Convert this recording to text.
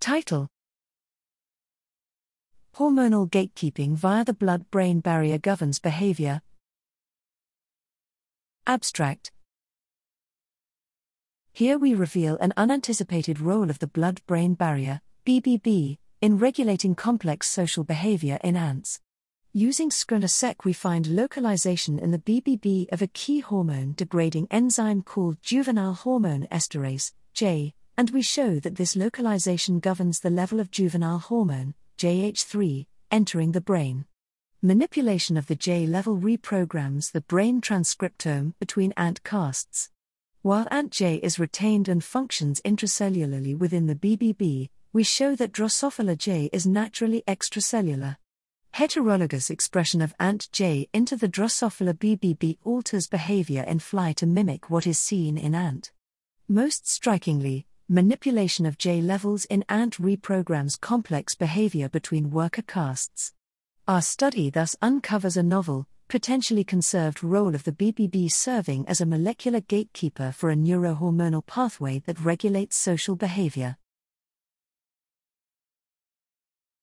Title Hormonal gatekeeping via the blood brain barrier governs behavior. Abstract Here we reveal an unanticipated role of the blood brain barrier, BBB, in regulating complex social behavior in ants. Using scRNA-seq, we find localization in the BBB of a key hormone degrading enzyme called juvenile hormone esterase, Jhe, and we show that this localization governs the level of juvenile hormone, JH3, entering the brain. Manipulation of the Jhe level reprograms the brain transcriptome between ant castes. While ant Jhe is retained and functions intracellularly within the BBB, we show that Drosophila Jhe is naturally extracellular. Heterologous expression of ant Jhe into the Drosophila BBB alters behavior in fly to mimic what is seen in ant. Most strikingly, manipulation of Jhe levels in ant reprograms complex behavior between worker castes. Our study thus uncovers a novel, potentially conserved role of the BBB serving as a molecular gatekeeper for a neurohormonal pathway that regulates social behavior.